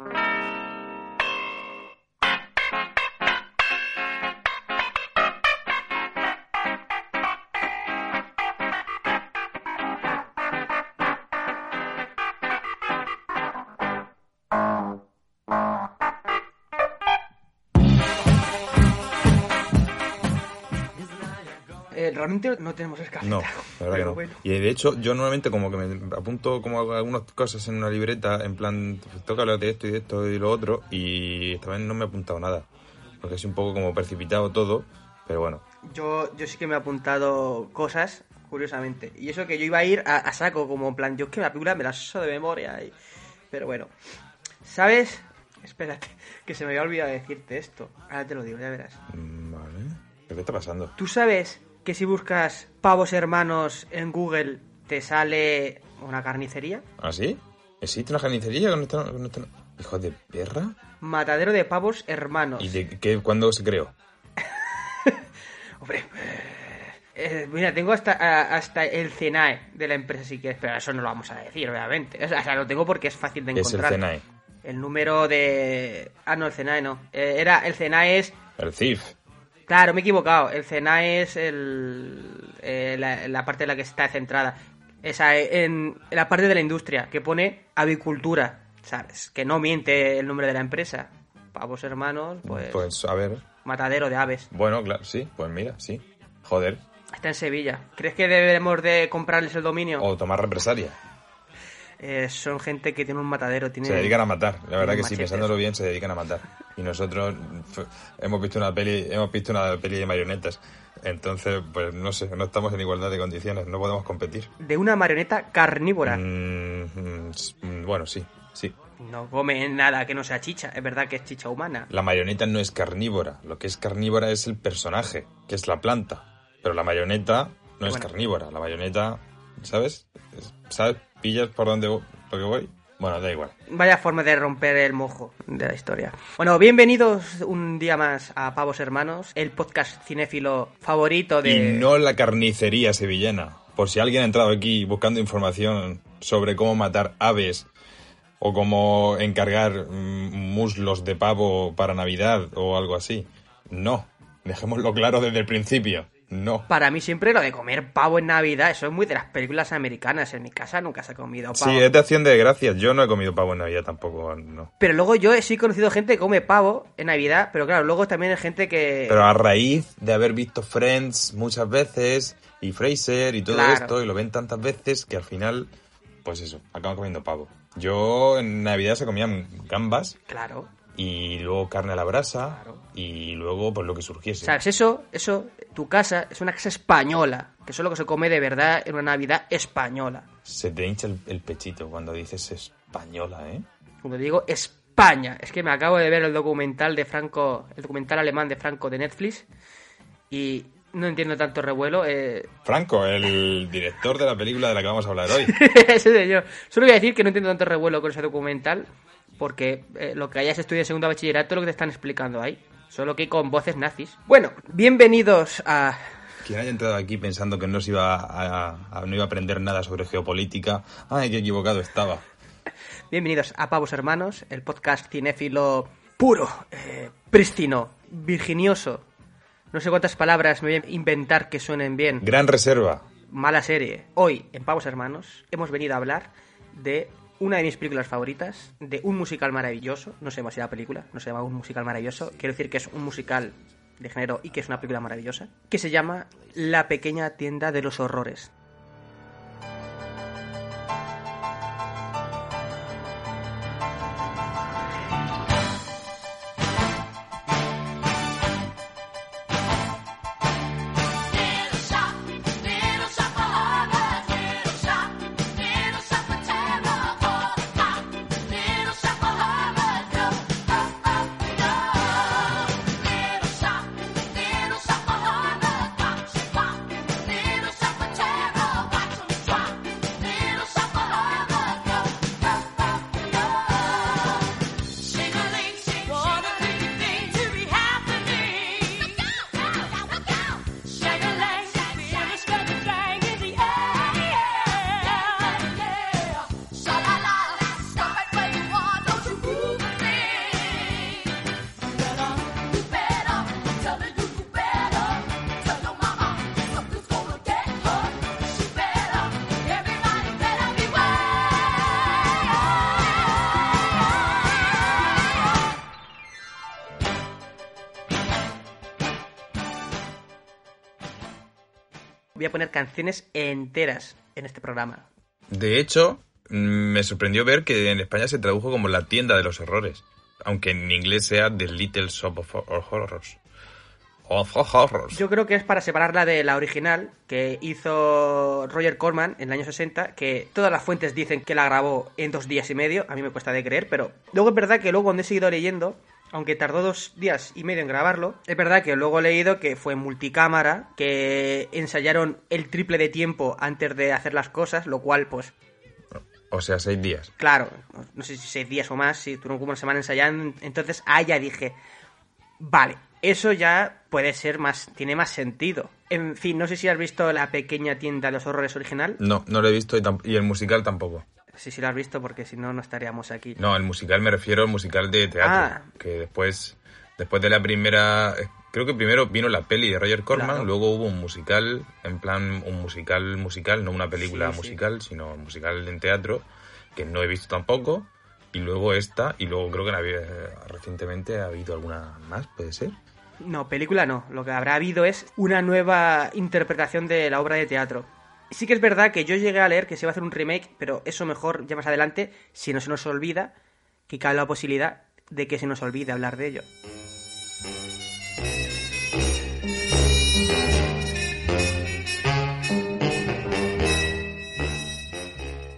Eh, realmente no tenemos escaleta. No, la verdad que Pero no. bueno. Y de hecho, yo normalmente como que me apunto como algunas cosas en una libreta, en plan, pues, toca hablar de esto y de esto y lo otro, y esta vez no me he apuntado nada. Porque es un poco como precipitado todo, pero bueno. Yo, yo sí que me he apuntado cosas, curiosamente. Y eso que yo iba a ir a, a saco, como en plan, yo es que la película me la sé de memoria. y- Pero bueno. ¿Sabes? Espérate, que se me había olvidado decirte esto. Ahora te lo digo, ya verás. Mm, Vale. ¿Pero qué está pasando? ¿Tú sabes que si buscas pavos hermanos en Google te sale una carnicería? ¿Ah, sí? ¿Existe una carnicería con esta, con esta- ¿Hijo de perra? Matadero de pavos hermanos. ¿Y de qué, cuándo se creó? Hombre, eh, mira, tengo hasta, hasta el CENAE de la empresa si quieres, pero eso no lo vamos a decir, obviamente. O sea, lo tengo porque es fácil de ¿Qué es el encontrar. CENAE? El número de... Ah, no, el CENAE no. Eh, era, el CENAE es... El CIF. Claro, me he equivocado. El CENAE es el, eh, la, la parte en la que está centrada. Esa, en, en la parte de la industria, que pone avicultura, ¿sabes? Que no miente el nombre de la empresa. Pavos hermanos, pues... Pues, a ver. Matadero de aves. Bueno, claro, sí. Pues mira, sí. Joder. Está en Sevilla. ¿Crees que debemos de comprarles el dominio? O tomar represalia. Eh, son gente que tiene un matadero. Tiene... Se dedican a matar, la verdad que sí, machetes. pensándolo bien, se dedican a matar. Y nosotros hemos visto una peli, hemos visto una peli de marionetas. Entonces, pues no sé, no estamos en igualdad de condiciones, no podemos competir. De una marioneta carnívora. Mm, mm, bueno, sí, sí. No come nada que no sea chicha. Es verdad que es chicha humana. La marioneta no es carnívora, lo que es carnívora es el personaje, que es la planta. Pero la marioneta no es carnívora, la marioneta, ¿sabes? Es- ¿Sabes? ¿Pillas por dónde lo que voy? Bueno, da igual. Vaya forma de romper el mojo de la historia. Bueno, bienvenidos un día más a Pavos Hermanos, el podcast cinéfilo favorito de... Y no la carnicería sevillana. Por si alguien ha entrado aquí buscando información sobre cómo matar aves o cómo encargar mm, muslos de pavo para Navidad o algo así. No, dejémoslo claro desde el principio. No. Para mí siempre lo de comer pavo en Navidad, eso es muy de las películas americanas. En mi casa nunca se ha comido pavo. Sí, es de acción de gracias. Yo no he comido pavo en Navidad tampoco, no. Pero luego yo sí he conocido gente que come pavo en Navidad, pero claro, luego también hay gente que... Pero a raíz de haber visto Friends muchas veces y Fraser y todo Claro. esto, y lo ven tantas veces que al final, pues eso, acaban comiendo pavo. Yo en Navidad se comían gambas Claro. Y luego carne a la brasa Claro. y luego pues lo que surgiese. ¿Sabes? Eso, eso, tu casa es una casa española, que eso es lo que se come de verdad en una Navidad española. Se te hincha el, el pechito cuando dices española, ¿eh? Como digo, España. Es que me acabo de ver el documental de Franco, el documental alemán de Franco de Netflix y no entiendo tanto revuelo. Eh... Franco, el director de la película de la que vamos a hablar hoy. de yo. Solo voy a decir que no entiendo tanto revuelo con ese documental porque eh, lo que hayas estudiado en segundo bachillerato es lo que te están explicando ahí. Solo que con voces nazis. Bueno, bienvenidos a Quien haya entrado aquí pensando que no se iba a, a- no iba a aprender nada sobre geopolítica, ay, qué equivocado estaba. Bienvenidos a Pavos Hermanos, el podcast cinéfilo puro, eh, prístino, virginioso. No sé cuántas palabras me voy a inventar que suenen bien. Gran reserva. Mala serie. Hoy, en Pavos Hermanos, hemos venido a hablar de una de mis películas favoritas, de un musical maravilloso. No sé si la película, no se llama un musical maravilloso. Quiero decir que es un musical de género y que es una película maravillosa. Que se llama La pequeña tienda de los horrores. A poner canciones enteras en este programa. De hecho, mm, me sorprendió ver que en España se tradujo como la tienda de los errores, aunque en inglés sea The Little Shop of Horrors. Of Horrors. Yo creo que es para separarla de la original que hizo Roger Corman en el año 60, que todas las fuentes dicen que la grabó en dos días y medio, a mí me cuesta de creer, pero luego es verdad que luego cuando he seguido leyendo, aunque tardó dos días y medio en grabarlo, es verdad que luego he leído que fue multicámara, que ensayaron el triple de tiempo antes de hacer las cosas, lo cual pues O sea, seis días. Claro, no sé si seis días o más, si tuvieron como una semana ensayando. Entonces, ahí ya dije, vale, eso ya puede ser más, tiene más sentido. En fin, no sé si has visto la pequeña tienda de los horrores original. No, no lo he visto y, y el musical tampoco. Sí, sí lo has visto porque si no, no estaríamos aquí. No, el musical me refiero al musical de teatro. Ah. Que después, después de la primera. Creo que primero vino la peli de Roger Corman, Claro. luego hubo un musical, en plan un musical musical, no una película Sí, sí. musical, sino un musical en teatro, que no he visto tampoco. Y luego esta, y luego creo que había- recientemente ha habido alguna más, puede ser. No, película no. Lo que habrá habido es una nueva interpretación de la obra de teatro. Sí que es verdad que yo llegué a leer que se iba a hacer un remake, pero eso mejor ya más adelante, si no se nos olvida, que cabe la posibilidad de que se nos olvide hablar de ello.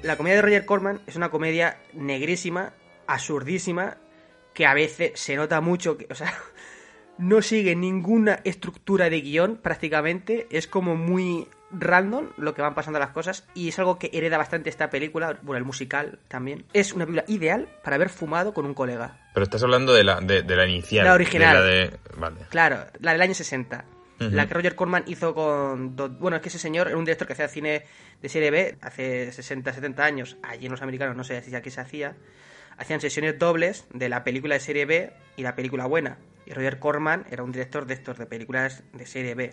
La comedia de Roger Corman es una comedia negrísima, absurdísima, que a veces se nota mucho que, o sea, no sigue ninguna estructura de guion prácticamente, es como muy random lo que van pasando las cosas y es algo que hereda bastante esta película, bueno, el musical también. Es una película ideal para haber fumado con un colega. Pero estás hablando de la, de, de la inicial. La original. de la de- Vale. Claro, la del año 60. Ujú. La que Roger Corman hizo con... Bueno, es que ese señor era un director que hacía cine de serie B hace 60, 70 años. Allí en los americanos, no sé si aquí se hacía. Hacían sesiones dobles de la película de serie B y la película buena. Y Roger Corman era un director de estos, de películas de serie B.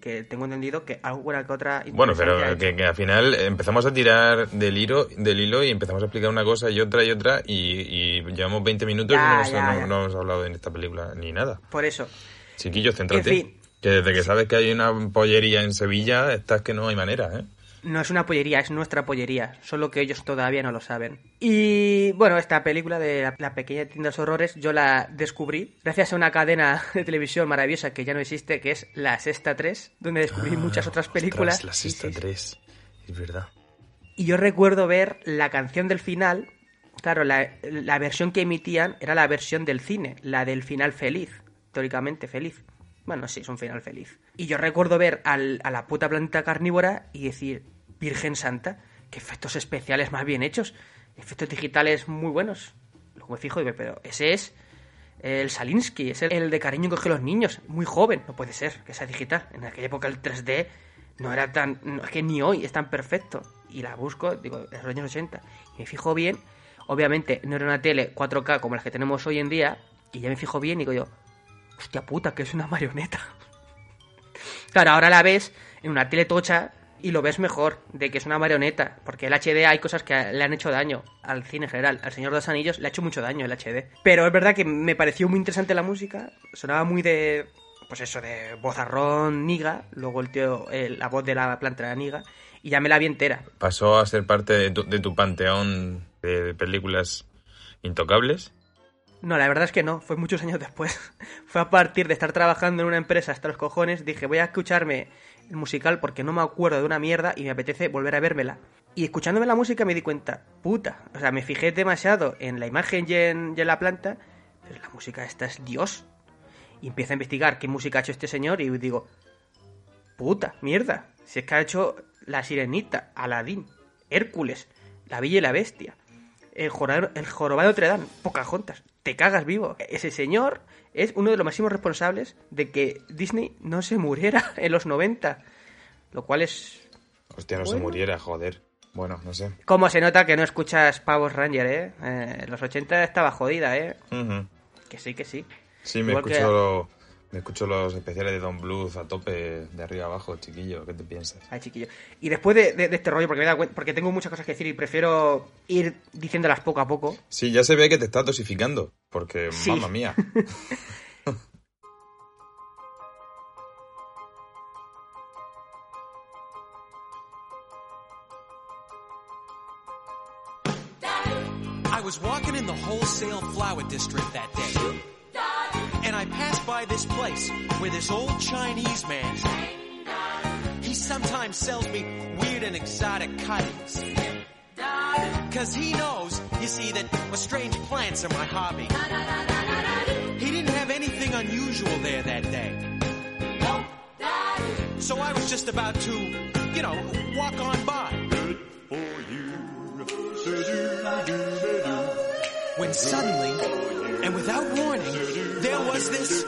Que tengo entendido que alguna que otra... Bueno, pero que, que al final empezamos a tirar del hilo, del hilo y empezamos a explicar una cosa y otra y otra y, y llevamos 20 minutos Ya, y no hemos, ya, no- ya. no hemos hablado en esta película ni nada. Por eso. Chiquillo, céntrate. En fin. Que desde que sabes que hay una pollería en Sevilla, estás que no hay manera, ¿eh? No es una pollería, es nuestra pollería, solo que ellos todavía no lo saben. Y bueno, esta película de la, la pequeña tienda de los horrores yo la descubrí gracias a una cadena de televisión maravillosa que ya no existe, que es La Sexta 3, donde descubrí muchas otras películas. Ostras, la sexta sí, sí. 3. Es verdad. Y yo recuerdo ver la canción del final. Claro, la, la versión que emitían era la versión del cine, la del final feliz, teóricamente feliz. Bueno, sí, es un final feliz. Y yo recuerdo ver a la puta planta carnívora y decir, Virgen Santa, qué efectos especiales más bien hechos, efectos digitales muy buenos. Luego me fijo y digo, pero ese es el Salinsky, es el, de cariño que coge los niños, muy joven, no puede ser que sea digital. En aquella época el 3D no era tan. es que ni hoy es tan perfecto. Y la busco, digo, de los años 80. Y me fijo bien. Obviamente no era una tele 4K como las que tenemos hoy en día. Y ya me fijo bien y digo yo, hostia puta, que es una marioneta. Claro, ahora la ves en una tele tocha y lo ves mejor de que es una marioneta. Porque el HD hay cosas que le han hecho daño al cine en general. Al Señor de los Anillos le ha hecho mucho daño el HD. Pero es verdad que me pareció muy interesante la música. Sonaba muy de. Pues eso, de vozarrón, niga. Luego el tío, eh, la voz de la planta niga. Y ya me la vi entera. Pasó a ser parte de tu, de tu panteón de películas intocables. No, la verdad es que no, fue muchos años después. fue a partir de estar trabajando en una empresa hasta los cojones, dije, voy a escucharme el musical porque no me acuerdo de una mierda y me apetece volver a vérmela. Y escuchándome la música me di cuenta, puta, o sea, me fijé demasiado en la imagen y en, la planta, pero la música esta es Dios. Y empiezo a investigar qué música ha hecho este señor y digo, puta, mierda, si es que ha hecho La Sirenita, Aladín, Hércules, La Bella y la Bestia, el, jorobado, el jorobado Notre Dame, Pocahontas, te cagas vivo. Ese señor es uno de los máximos responsables de que Disney no se muriera en los 90, lo cual es... Hostia, no se muriera, joder. Bueno, no sé. Como se nota que no escuchas Pavos Ranger, ¿eh? Eh, En los 80 estaba jodida, ¿eh? Que sí, que sí. Sí, me Igual que- escucho, me escucho los especiales de Don Bluth a tope, de arriba abajo, chiquillo. ¿Qué te piensas? Ay, chiquillo. Y después de, de, de este rollo, porque, me da cuenta, porque tengo muchas cosas que decir y prefiero ir diciéndolas poco a poco. Sí, ya se ve que te estás dosificando, porque, sí. mamma mía. I was walking in the wholesale flower district that day. By this place where this old Chinese man, he sometimes sells me weird and exotic cuttings. Cause he knows, you see, that strange plants are my hobby. He didn't have anything unusual there that day. So I was just about to, you know, walk on by. When suddenly, and without warning, there was this.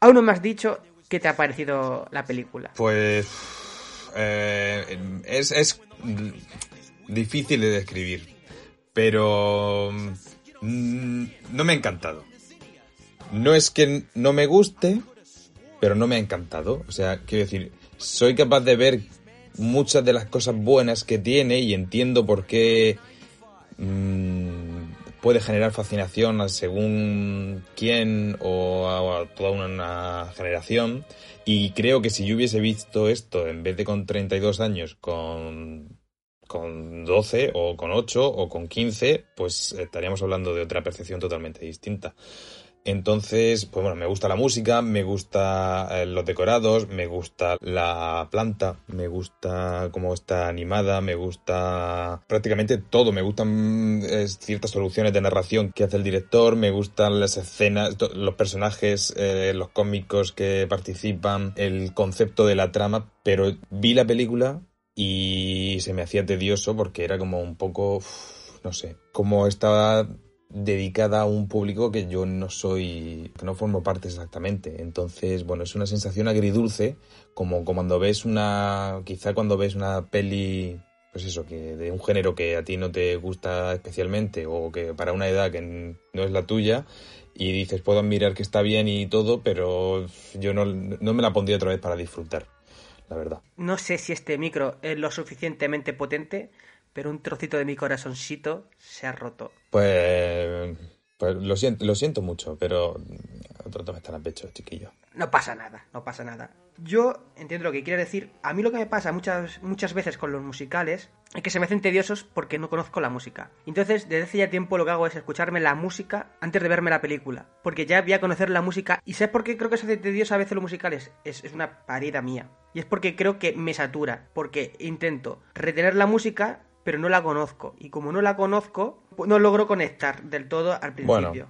Aún no me has dicho qué te ha parecido la película. Pues eh, es, es difícil de describir, pero mm, no me ha encantado. No es que no me guste, pero no me ha encantado. O sea, quiero decir, soy capaz de ver muchas de las cosas buenas que tiene y entiendo por qué mm, puede generar fascinación a según quién o a, toda una generación. Y creo que si yo hubiese visto esto en vez de con 32 años, con, con 12 o con 8 o con 15, pues estaríamos hablando de otra percepción totalmente distinta. Entonces, pues bueno, me gusta la música, me gusta eh, los decorados, me gusta la planta, me gusta cómo está animada, me gusta prácticamente todo, me gustan eh, ciertas soluciones de narración que hace el director, me gustan las escenas, los personajes, eh, los cómicos que participan, el concepto de la trama, pero vi la película y se me hacía tedioso porque era como un poco, no sé, como estaba dedicada a un público que yo no soy, que no formo parte exactamente. Entonces, bueno, es una sensación agridulce, como cuando ves una, quizá cuando ves una peli, pues eso, que de un género que a ti no te gusta especialmente o que para una edad que no es la tuya y dices, puedo admirar que está bien y todo, pero yo no, no me la pondría otra vez para disfrutar, la verdad. No sé si este micro es lo suficientemente potente, pero un trocito de mi corazoncito se ha roto. Pues, pues lo siento, lo siento mucho, pero otro te me están a pecho, chiquillo. No pasa nada, no pasa nada. Yo entiendo lo que quiere decir. A mí lo que me pasa muchas, muchas veces con los musicales es que se me hacen tediosos porque no conozco la música. Entonces, desde hace ya tiempo lo que hago es escucharme la música antes de verme la película. Porque ya voy a conocer la música. ¿Y sabes por qué creo que se hace tedioso a veces los musicales? Es, es una parida mía. Y es porque creo que me satura. Porque intento retener la música, pero no la conozco. Y como no la conozco, pues no logro conectar del todo al principio. Bueno,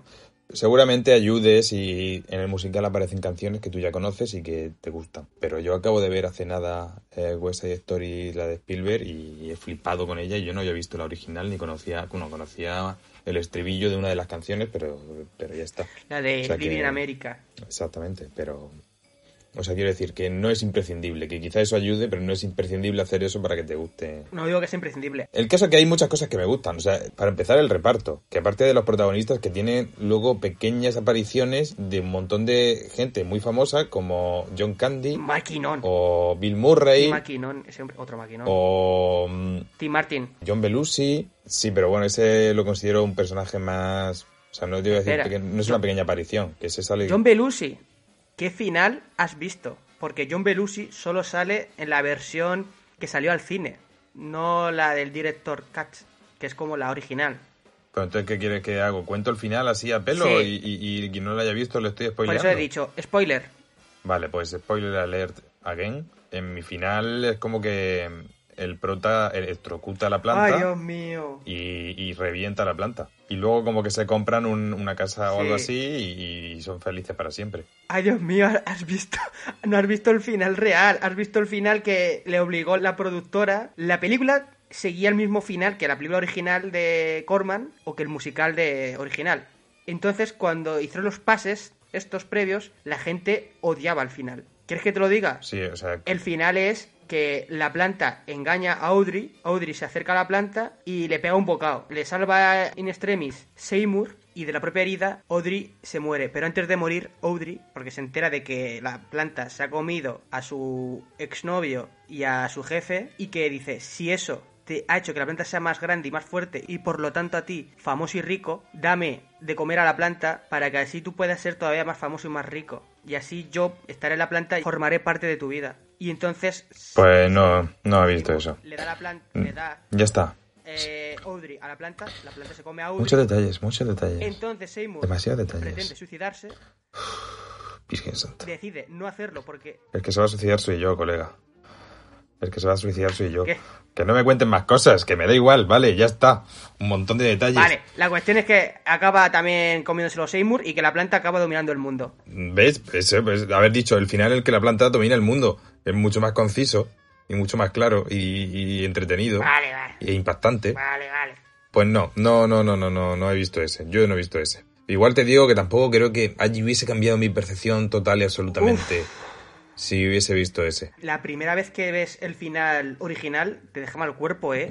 seguramente ayude si en el musical aparecen canciones que tú ya conoces y que te gustan. Pero yo acabo de ver hace nada eh, West Side Story, la de Spielberg, y he flipado con ella. y Yo no había visto la original ni conocía, bueno, conocía el estribillo de una de las canciones, pero, pero ya está. La de O sea Living que- in America. Exactamente, pero... O sea, quiero decir que no es imprescindible, que quizá eso ayude, pero no es imprescindible hacer eso para que te guste. No digo que es imprescindible. El caso es que hay muchas cosas que me gustan. O sea, para empezar, el reparto. Que aparte de los protagonistas, que tienen luego pequeñas apariciones de un montón de gente muy famosa, como John Candy, Maquinón. o Bill Murray, Maquinón, ese otro maquinón. o mm, Tim Martin. John Belushi. Sí, pero bueno, ese lo considero un personaje más. O sea, no te iba a decir Espera. que no es una pequeña aparición, que se sale. John Belushi. ¿Qué final has visto? Porque John Belushi solo sale en la versión que salió al cine, no la del director Katz, que es como la original. Pero entonces, ¿qué quieres que hago? ¿Cuento el final así a pelo? Sí. Y, y, y quien no lo haya visto le estoy Por spoileando. eso he dicho, spoiler. Vale, pues spoiler alert again. En mi final es como que el prota electrocuta la planta Ay, Dios mío. y, y revienta la planta. Y luego como que se compran un- una casa o algo así y, y son felices para siempre. Ay, Dios mío, has visto, no has visto el final real, has visto el final que le obligó la productora. La película seguía el mismo final que la película original de Corman o que el musical de original. Entonces, cuando hicieron los pases, estos previos, la gente odiaba el final. ¿Quieres que te lo diga? Sí, o sea, El final es que la planta engaña a Audrey, Audrey se acerca a la planta y le pega un bocado. Le salva in extremis Seymour y de la propia herida Audrey se muere. Pero antes de morir Audrey, porque se entera de que la planta se ha comido a su exnovio y a su jefe y que dice, si eso te ha hecho que la planta sea más grande y más fuerte y por lo tanto a ti, famoso y rico, dame de comer a la planta para que así tú puedas ser todavía más famoso y más rico. Y así yo estaré en la planta y formaré parte de tu vida. Y entonces Pues no, no he visto eso. le da la planta, Mm. le da Ya está. eh, Audrey a la planta, la planta se come a Audrey. Muchos detalles, muchos detalles. Entonces Seymour Demasiados detalles. pretende suicidarse, Virgen Santa. decide no hacerlo porque El que se va a suicidar soy yo, colega. El que se va a suicidar soy yo. ¿Qué? Que no me cuenten más cosas, que me da igual, vale, ya está. Un montón de detalles. Vale, la cuestión es que acaba también comiéndose los Seymour y que la planta acaba dominando el mundo. ¿Ves? Pues, haber dicho, el final el que la planta domina el mundo. Es mucho más conciso y mucho más claro y, y entretenido Vale, vale. e impactante. Vale, vale. Pues no, no, no, no, no, no, no he visto ese. Yo no he visto ese. Igual te digo que tampoco creo que allí hubiese cambiado mi percepción total y absolutamente si hubiese visto ese. La primera vez que ves el final original te deja mal cuerpo, ¿eh?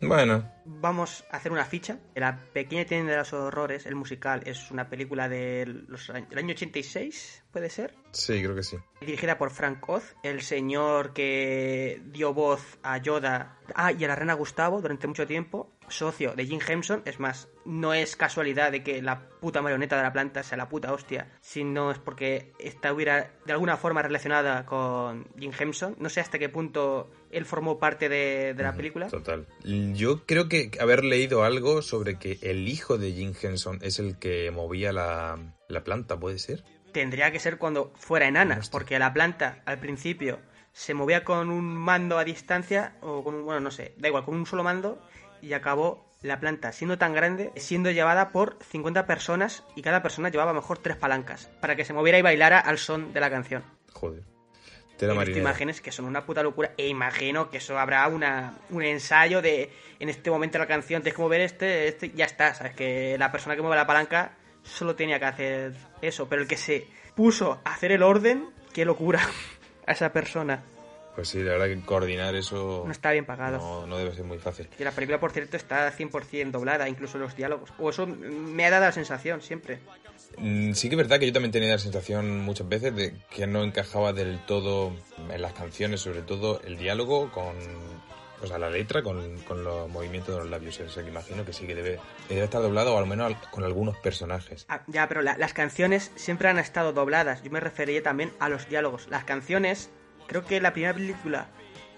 Mm, bueno, Vamos a hacer una ficha. La pequeña tienda de los horrores, el musical, es una película del del año 86, ¿puede ser? sí, creo que sí. Dirigida por Frank Oz, el señor que dio voz a Yoda ah, y a la reina Gustavo durante mucho tiempo, socio de Jim Henson. Es más, no es casualidad de que la puta marioneta de la planta sea la puta hostia, sino es porque esta hubiera de alguna forma relacionada con Jim Henson. No sé hasta qué punto él formó parte de, de la película. Total. Yo creo que haber leído algo sobre que el hijo de Jim Henson es el que movía la, la planta, ¿puede ser? tendría que ser cuando fuera enana, Hostia. porque la planta al principio se movía con un mando a distancia, o con un, bueno, no sé, da igual, con un solo mando, y acabó la planta siendo tan grande, siendo llevada por 50 personas, y cada persona llevaba a lo mejor tres palancas, para que se moviera y bailara al son de la canción. Joder. Marinera. imágenes que son una puta locura, e imagino que eso habrá una, un ensayo de, en este momento la canción, tienes que mover este, este, ya está, sabes que la persona que mueve la palanca solo tenía que hacer eso, pero el que se puso a hacer el orden, qué locura a esa persona. Pues sí, la verdad que coordinar eso No está bien pagado. no, no debe ser muy fácil. Y la película, por cierto, está 100% doblada, incluso los diálogos. O eso me ha dado la sensación siempre. Mm, Sí que es verdad que yo también tenía la sensación muchas veces de que no encajaba del todo en las canciones, sobre todo el diálogo con o sea, la letra con, con los movimientos de los labios. O sea, que imagino que sí que debe, estar doblado, o al menos al- con algunos personajes. Ah, ya, pero la- las canciones siempre han estado dobladas. Yo me refería también a los diálogos. Las canciones, creo que la primera película,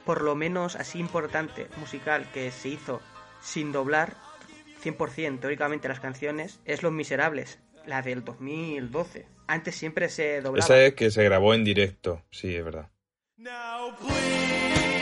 por lo menos así importante, musical, que se hizo sin doblar, 100% teóricamente las canciones, es Los Miserables, la del 2012. Antes siempre se doblaba. Esa es que se grabó en directo, sí, es verdad. Now please,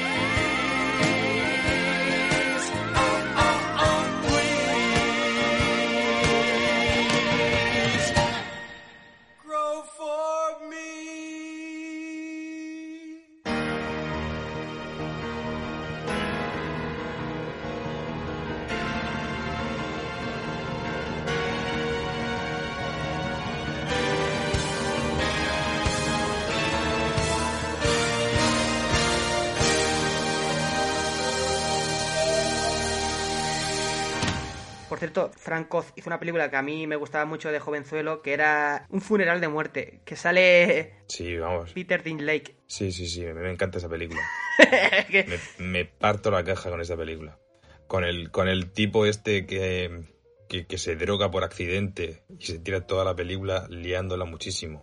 cierto, Frank Oz hizo una película que a mí me gustaba mucho de jovenzuelo, que era Un funeral de muerte, que sale Sí, vamos. Peter Dinklage. Sí, sí, sí, me, me encanta esa película. Me parto la caja con esa película. Con el, con el tipo este que, que, que se droga por accidente y se tira toda la película liándola muchísimo.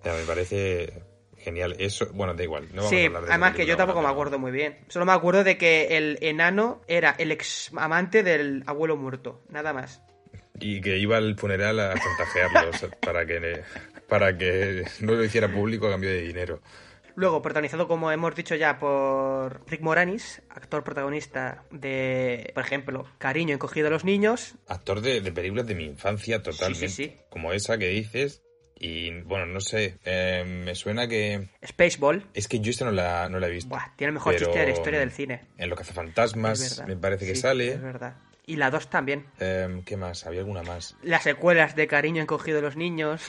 O sea, me parece genial. Eso, bueno, da igual. No vamos a sí, hablar de además que yo tampoco me acuerdo muy bien. Solo me acuerdo de que el enano era el ex amante del abuelo muerto, nada más. Y que iba al funeral a chantajearlo o sea, para que para que no lo hiciera público a cambio de dinero. Luego, protagonizado, como hemos dicho ya, por Rick Moranis, actor protagonista de, por ejemplo, Cariño encogido a los niños. Actor de, de películas de mi infancia totalmente. Sí, sí, sí. Como esa que dices. Y bueno, no sé. eh, me suena que. Spaceball. Es que yo esta no la, no la he visto. Buah, tiene el mejor chiste de la historia del cine. En Lo que hace fantasmas, me parece que Sí, sale. Es verdad. Y la 2 también. Eh, ¿Qué más? ¿Había alguna más? Las secuelas de Cariño encogido a los niños,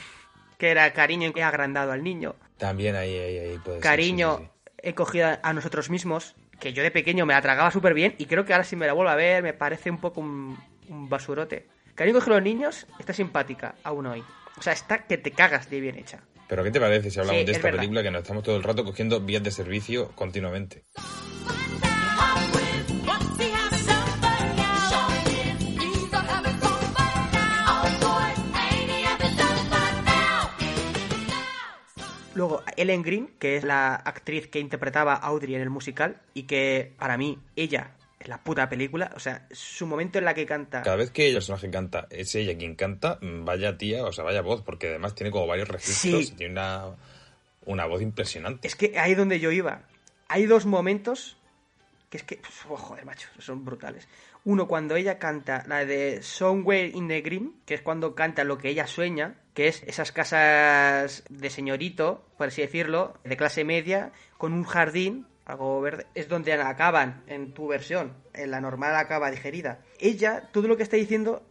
que era Cariño he agrandado al niño. También ahí, ahí, ahí puede ser, Cariño sí, sí, sí. he cogido a nosotros mismos, que yo de pequeño me la tragaba súper bien y creo que ahora si me la vuelvo a ver me parece un poco un, un basurote. Cariño encogido a los niños está simpática aún hoy. O sea, está que te cagas de bien hecha. Pero ¿qué te parece si hablamos Sí, de es esta película que nos estamos todo el rato cogiendo vías de servicio continuamente? Luego, Ellen Green, que es la actriz que interpretaba a Audrey en el musical y que para mí ella la puta película. O sea, su momento en la que canta. Cada vez que el personaje canta, es ella quien canta, vaya tía, o sea, vaya voz, porque además tiene como varios registros Sí. y tiene una, una voz impresionante. Es que ahí donde yo iba. Hay dos momentos que es que, oh, joder, macho, son brutales. Uno, cuando ella canta la de Somewhere in the Green, que es cuando canta lo que ella sueña, que es esas casas de señorito, por así decirlo, de clase media, con un jardín, algo verde, es donde acaban en tu versión. En la normal acaba digerida. Ella, todo lo que está diciendo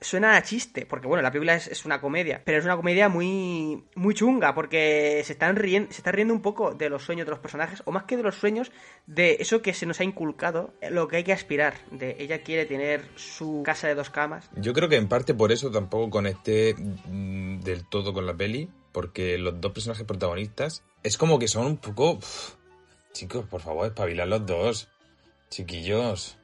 suena a chiste, porque bueno, la película es, una comedia, pero es una comedia muy muy chunga, porque se están riendo, se está riendo un poco de los sueños de los personajes, o más que de los sueños, de eso que se nos ha inculcado, lo que hay que aspirar, de ella quiere tener su casa de dos camas. Yo creo que en parte por eso tampoco conecté mm, del todo con la peli, porque los dos personajes protagonistas es como que son un poco... chicos, por favor, espabilad los dos. Chiquillos.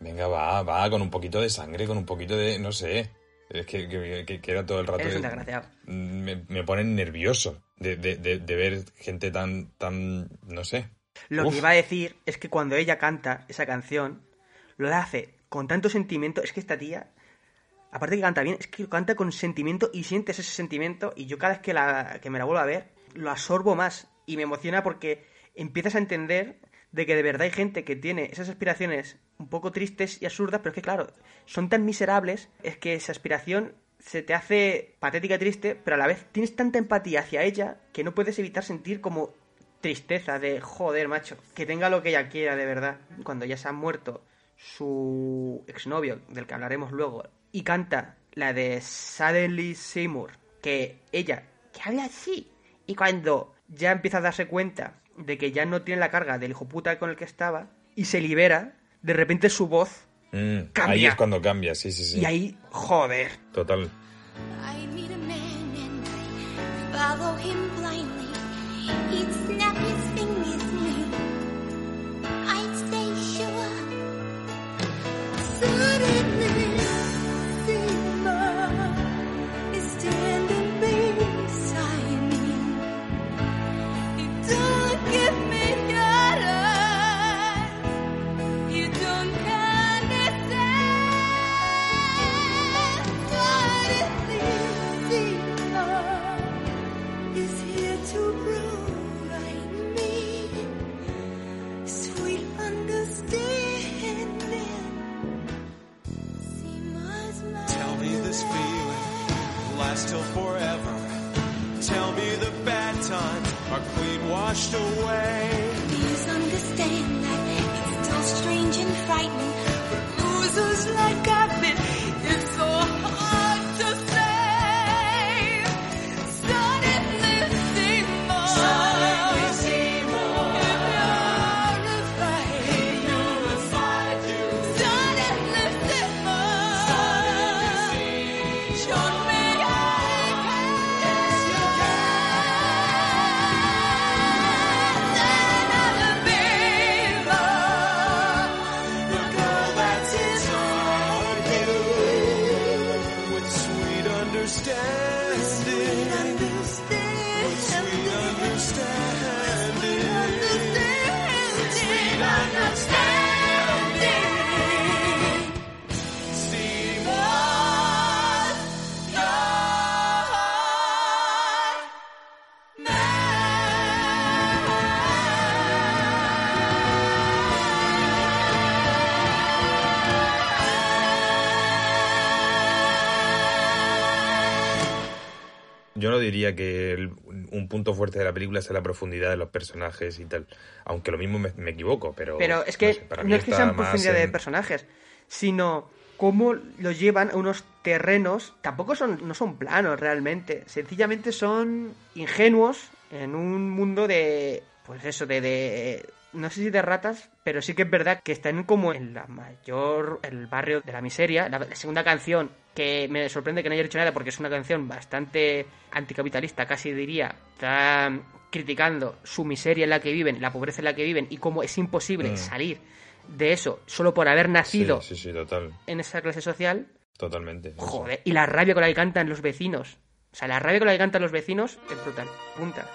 Venga, va, va, con un poquito de sangre, con un poquito de... no sé. Es que, que, que queda todo el rato... Eres un me, me ponen nervioso de, de, de, de ver gente tan, tan, no sé. Lo Uf. que iba a decir es que cuando ella canta esa canción, lo hace con tanto sentimiento, es que esta tía, aparte que canta bien, es que canta con sentimiento y sientes ese sentimiento y yo cada vez que, la, que me la vuelvo a ver, lo absorbo más y me emociona porque empiezas a entender de que de verdad hay gente que tiene esas aspiraciones un poco tristes y absurdas, pero es que claro, son tan miserables, es que esa aspiración se te hace patética y triste, pero a la vez tienes tanta empatía hacia ella que no puedes evitar sentir como tristeza de joder, macho, que tenga lo que ella quiera de verdad. Cuando ya se ha muerto su exnovio, del que hablaremos luego, y canta la de Suddenly Seymour, que ella, que habla así, y cuando ya empieza a darse cuenta de que ya no tiene la carga del hijo puta con el que estaba, y se libera, de repente su voz, Mm, ahí Cambia. es cuando cambia, sí, sí, sí. y ahí, joder, Total. I meet a man and I follow him blindly. Are clean washed away. Diría que el- un punto fuerte de la película sea la profundidad de los personajes y tal. Aunque lo mismo me, me equivoco, pero. Pero es que sé, para no, mí es que sean profundidad de personajes, sino cómo los llevan a unos terrenos, tampoco son, no son planos realmente, sencillamente son ingenuos en un mundo de, pues eso, de, de no sé si de ratas, pero sí que es verdad que están como en la mayor, el barrio de la miseria. La, la segunda canción, que me sorprende que no haya dicho nada porque es una canción bastante anticapitalista, casi diría, está criticando su miseria en la que viven, la pobreza en la que viven y cómo es imposible Mm. salir de eso solo por haber nacido sí, sí, total. en esa clase social. Totalmente. Joder, y la rabia con la que cantan los vecinos. O sea, la rabia con la que cantan los vecinos es brutal. Punta.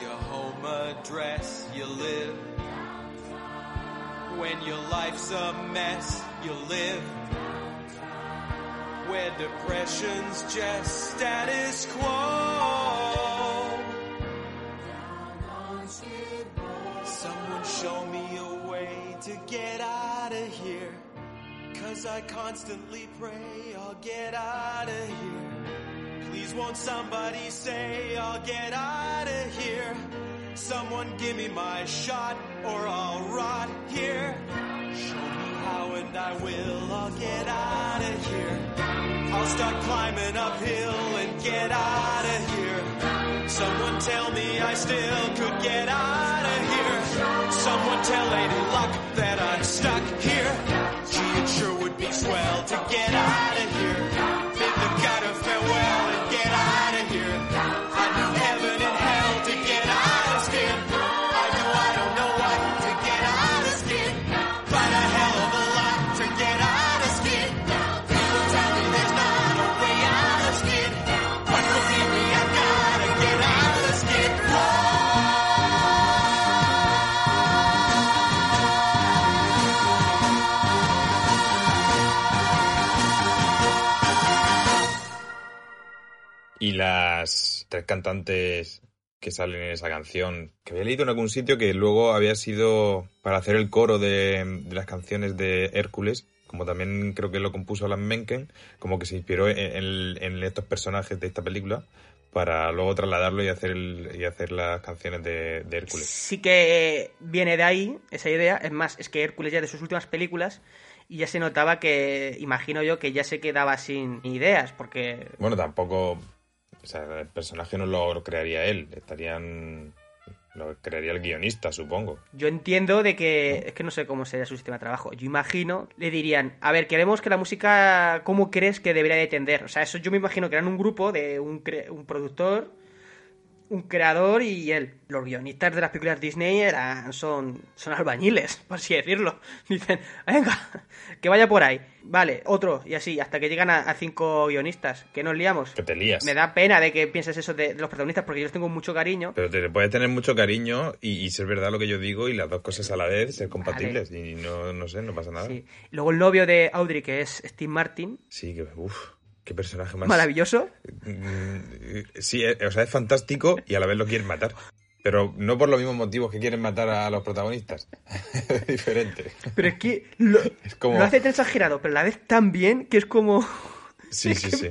Your home address, you live. When your life's a mess, you live. Where depression's just status quo. Someone show me a way to get out of here. Cause I constantly pray I'll get out of here. Please won't somebody say I'll get out of here. Someone give me my shot or I'll rot here. Show me how and I will. I'll get out of here. I'll start climbing uphill and get out of here. Someone tell me I still could get out of here. Someone tell Lady Luck that I'm stuck here. Gee, it sure would be swell to las tres cantantes que salen en esa canción, que había leído en algún sitio que luego había sido para hacer el coro de, de las canciones de Hércules, como también creo que lo compuso Alan Menken, como que se inspiró en, en- en estos personajes de esta película para luego trasladarlo y hacer, el- y hacer las canciones de, de Hércules. Sí que viene de ahí esa idea. Es más, es que Hércules ya de sus últimas películas y ya se notaba que, imagino yo, que ya se quedaba sin ideas, porque Bueno, tampoco, o sea, el personaje no lo crearía él, estarían, lo crearía el guionista, supongo. yo entiendo de que, es que no sé cómo sería su sistema de trabajo. Yo imagino, le dirían, a ver, queremos que la música, ¿cómo crees que debería de tender? O sea, eso yo me imagino que eran un grupo de un, cre- un productor, un creador y él. Los guionistas de las películas Disney eran, son, son albañiles, por así decirlo. Dicen, venga, que vaya por ahí. Vale, otro, y así, hasta que llegan a, a cinco guionistas. ¿Que nos liamos? Que te lías. Me da pena de que pienses eso de, de los protagonistas porque yo les tengo mucho cariño. Pero te puedes tener mucho cariño y, y ser verdad lo que yo digo y las dos cosas a la vez ser compatibles y no, no sé, no pasa nada. Sí. Luego el novio de Audrey, que es Steve Martin, Sí, que, uff, qué personaje más... maravilloso. Mm, Sí, eh, o sea, es fantástico y a la vez lo quieren matar. Pero no por los mismos motivos que quieren matar a los protagonistas. es diferente. Pero es que lo, Es como- lo hace tan exagerado, pero a la vez tan bien que es como... Sí, sí, sí.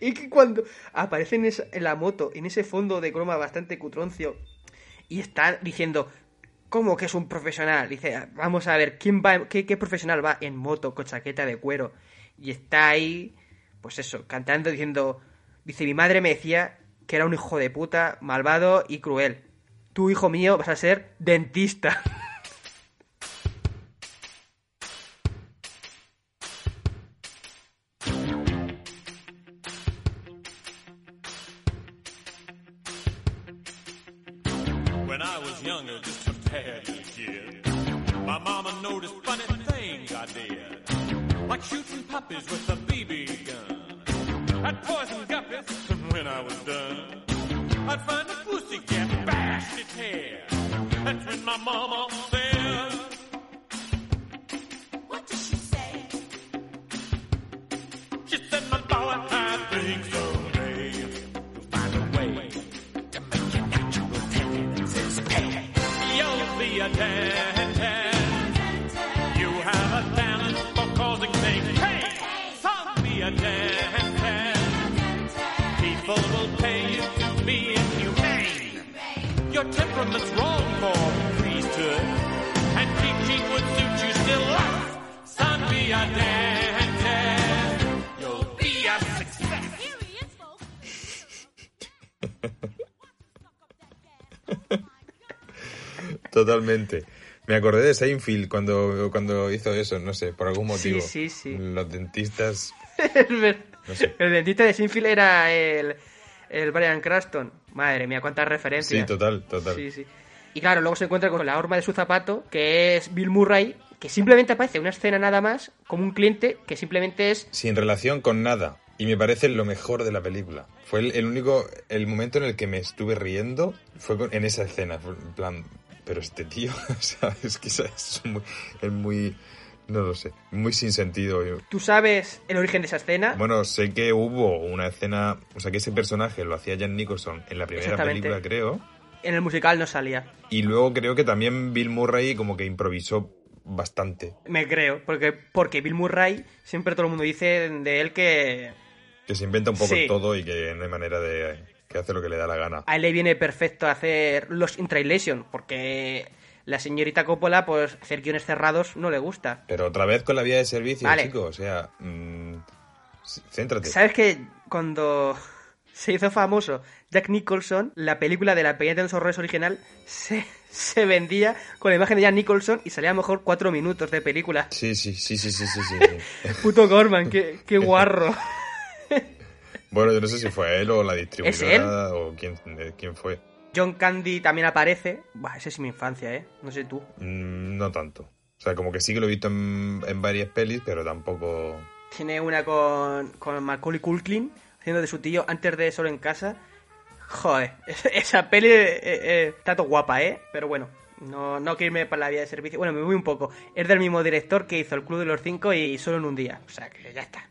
Y que cuando aparece en, esa- en la moto, en ese fondo de croma bastante cutroncio, y está diciendo, ¿cómo que es un profesional? Dice, vamos a ver, ¿quién va, qué, qué profesional va en moto con chaqueta de cuero? Y está ahí, pues eso, cantando, diciendo, dice, mi madre me decía que era un hijo de puta, malvado y cruel. Tú, hijo mío, vas a ser dentista. I'd poison guppies, and when I was done, I'd find Totalmente. Me acordé de Seinfeld cuando, cuando hizo eso, no sé, por algún Sí, motivo. sí, sí. Los dentistas, ver- no sé. El dentista de Sinfield era el, el Brian Cranston. Madre mía, cuántas referencias. Sí, total, total. Sí, sí. Y claro, luego se encuentra con la horma de su zapato, que es Bill Murray, que simplemente aparece una escena nada más, como un cliente que simplemente es... Sin relación con nada. Y me parece lo mejor de la película. Fue el, el único, el momento en el que me estuve riendo fue en esa escena. En plan, pero este tío, o sea, es que es muy, es muy, no lo sé, muy sin sentido. ¿Tú sabes el origen de esa escena? Bueno, sé que hubo una escena, o sea, que ese personaje lo hacía Jan Nicholson en la primera película, creo. En el musical no salía. Y luego creo que también Bill Murray como que improvisó bastante. Me creo, porque, porque Bill Murray, siempre todo el mundo dice de él que Que se inventa un poco Sí. todo y que no hay manera de que hace lo que le da la gana. a él le viene perfecto hacer los in translation, porque la señorita Coppola, pues hacer guiones cerrados no le gusta. Pero otra vez con la vía de servicio, Vale. chico. O sea, mm, c- céntrate. ¿Sabes que cuando se hizo famoso Jack Nicholson, la película de la Peña de los Horrores original se, se vendía con la imagen de Jack Nicholson y salía a lo mejor cuatro minutos de película? Sí, sí, sí, sí, sí, sí, sí, sí. Puto Gorman, qué, qué guarro. Bueno, yo no sé si fue él o la distribuidora o quién, quién fue. John Candy también aparece. Buah, esa es mi infancia, ¿eh? No sé tú. Mm, no tanto. O sea, como que sí que lo he visto en, en varias pelis, pero tampoco... Tiene una con, con Macaulay Culkin haciendo de su tío antes de Solo en Casa. Joder, esa peli eh, eh, está todo guapa, ¿eh? Pero bueno, no, no quiero irme para la vía de servicio. Bueno, me voy un poco. Es del mismo director que hizo El Club de los Cinco y Solo en un Día. O sea que ya está.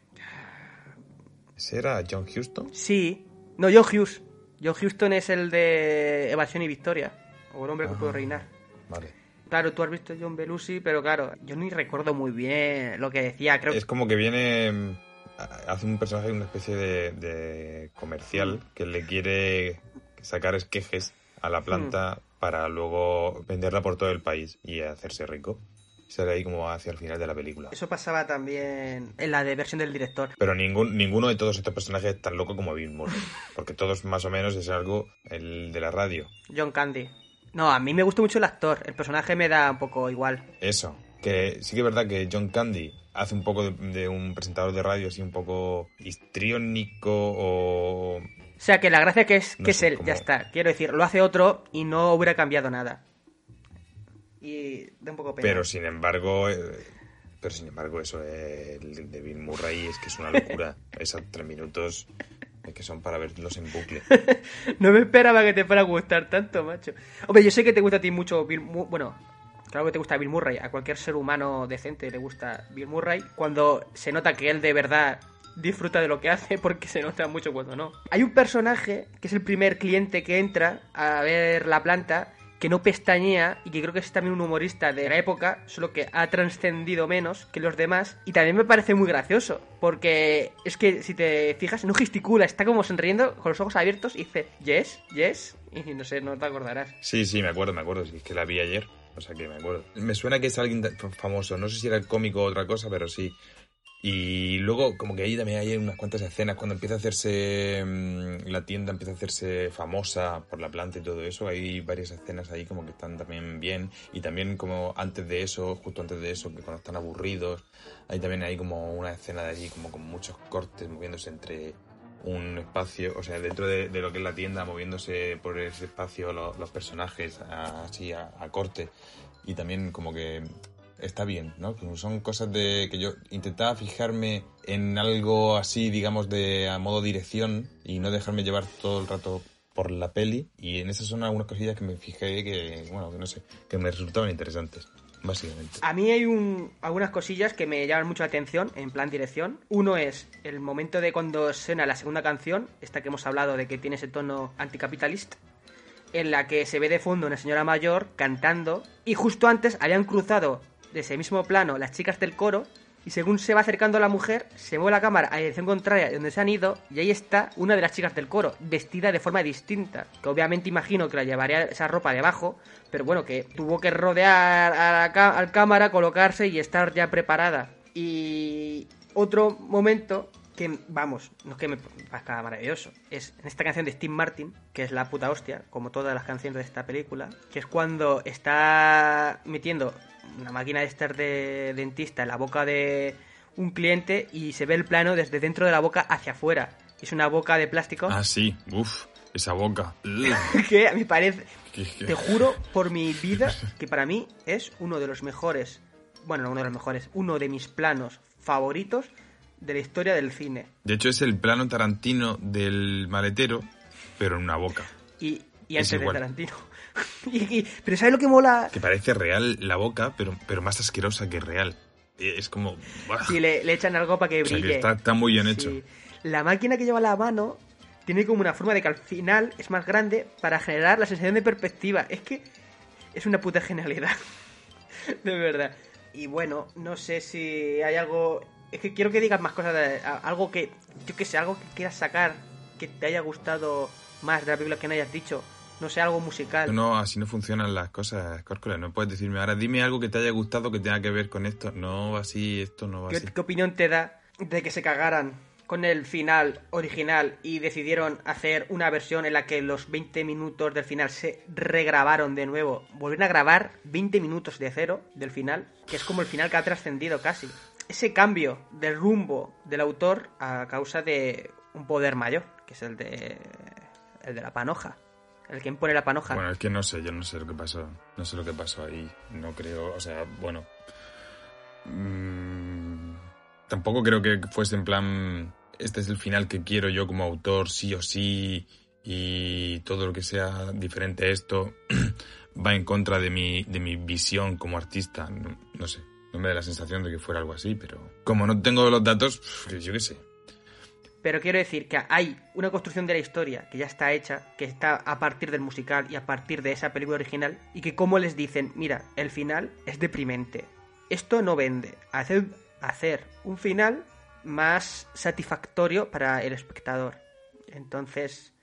¿Ese era John Huston? Sí. No, John Hughes. John Houston es el de Evasión y Victoria. O El hombre que puede reinar. Vale. Claro, tú has visto John Belushi, pero claro, yo ni recuerdo muy bien lo que decía. Creo Es como que viene... mm, Hace un personaje, una especie de, de comercial que le quiere sacar esquejes a la planta para luego venderla por todo el país y hacerse rico. Sale ahí como hacia el final de la película. Eso pasaba también en la de versión del director. Pero ningún, ninguno de todos estos personajes es tan loco como Bill Murray. Porque todos más o menos es algo el de la radio. John Candy. No, a mí me gusta mucho el actor. El personaje me da un poco igual. Eso. Que sí que es verdad que John Candy hace un poco de, de un presentador de radio así un poco histriónico o... O sea, que la gracia que es, No que sé, es él, como- ya está. Quiero decir, lo hace otro y no hubiera cambiado nada. Y da un poco pena. Pero sin embargo... eh, pero sin embargo eso eh, el de Bill Murray es que es una locura. Esos tres minutos que son para verlos en bucle. No me esperaba que te fuera a gustar tanto, macho. Hombre, yo sé que te gusta a ti mucho Bill Mu- Bueno, claro que te gusta Bill Murray. A cualquier ser humano decente le gusta Bill Murray. Cuando se nota que él de verdad disfruta de lo que hace, porque se nota mucho cuando no. Hay un personaje que es el primer cliente que entra a ver la planta que no pestañea y que creo que es también un humorista de la época, solo que ha trascendido menos que los demás. Y también me parece muy gracioso, porque es que si te fijas, no gesticula, está como sonriendo con los ojos abiertos y dice, yes, yes, y no sé, no te acordarás. Sí, sí, me acuerdo, me acuerdo. Es que la vi ayer. O sea que me acuerdo. Me suena que es alguien famoso. No sé si era cómico o otra cosa, pero sí. Y luego, como que ahí también hay unas cuantas escenas. Cuando empieza a hacerse. mm, La tienda empieza a hacerse famosa por la planta y todo eso. Hay varias escenas ahí como que están también bien. Y también, como antes de eso, justo antes de eso, que cuando están aburridos. Ahí también hay como una escena de allí, como con muchos cortes moviéndose entre un espacio, o sea, dentro de, de lo que es la tienda, moviéndose por ese espacio lo- los personajes así a, a corte. Y también como que está bien, ¿no? Son cosas de que yo intentaba fijarme en algo así, digamos, de a modo dirección y no dejarme llevar todo el rato por la peli. Y en esas son algunas cosillas que me fijé que, bueno, que no sé, que me resultaban interesantes, básicamente. A mí hay un, algunas cosillas que me llaman mucho la atención en plan dirección. Uno es el momento de cuando suena la segunda canción, esta que hemos hablado de que tiene ese tono anticapitalista, en la que se ve de fondo una señora mayor cantando y justo antes habían cruzado de ese mismo plano las chicas del coro y según se va acercando la mujer, se mueve la cámara a dirección contraria de donde se han ido y ahí está una de las chicas del coro, vestida de forma distinta, que obviamente imagino que la llevaría esa ropa debajo, pero bueno, que tuvo que rodear a al cámara, colocarse y estar ya preparada. Y otro momento que, vamos, no es que me parezca maravilloso, es en esta canción de Steve Martin, que es la puta hostia, como todas las canciones de esta película, que es cuando está metiendo una máquina de estar de dentista en la boca de un cliente y se ve el plano desde dentro de la boca hacia afuera. Es una boca de plástico Ah, sí, uff, esa boca. Que a mí parece, que- te juro por mi vida que para mí es uno de los mejores, bueno, no uno de los mejores, uno de mis planos favoritos de la historia del cine. De hecho, es el plano tarantino del maletero, pero en una boca. Y, y Es antes de. Tarantino. Y- y- pero ¿sabes lo que mola? Que parece real la boca, pero, pero más asquerosa que real. Es como... ¡buah! Si le, le echan algo para que O sea, que brille. está, está muy bien hecho. Sí. La máquina que lleva la mano tiene como una forma de que al final es más grande para generar la sensación de perspectiva. Es que es una puta genialidad. de verdad. Y bueno, no sé si hay algo... Es que quiero que digas más cosas, de- algo que, yo que sé, algo que quieras sacar, que te haya gustado más de la película que no hayas dicho. No sé, algo musical. No, así no funcionan las cosas, Córcola. No puedes decirme, ahora dime algo que te haya gustado que tenga que ver con esto. No así, esto no va ¿Qué, así. qué opinión te da de que se cagaran con el final original y decidieron hacer una versión en la que los 20 minutos del final se regrabaron de nuevo? Volvieron a grabar 20 minutos de cero del final, que es como el final que ha trascendido casi. Ese cambio de rumbo del autor a causa de un poder mayor, que es el de el de la panoja. El impone la panoja. Bueno, es que no sé, yo no sé lo que pasó. No sé lo que pasó ahí. No creo, o sea, bueno. Mm, tampoco creo que fuese en plan. Este es el final que quiero yo como autor, sí o sí. Y todo lo que sea diferente a esto va en contra de mi, de mi visión como artista. No, no sé. No me da la sensación de que fuera algo así, pero. Como no tengo los datos, yo qué sé. Pero quiero decir que hay una construcción de la historia que ya está hecha, que está a partir del musical y a partir de esa película original, y que como les dicen, mira, el final es deprimente. Esto no vende. Hacer, hacer un final más satisfactorio para el espectador. Entonces,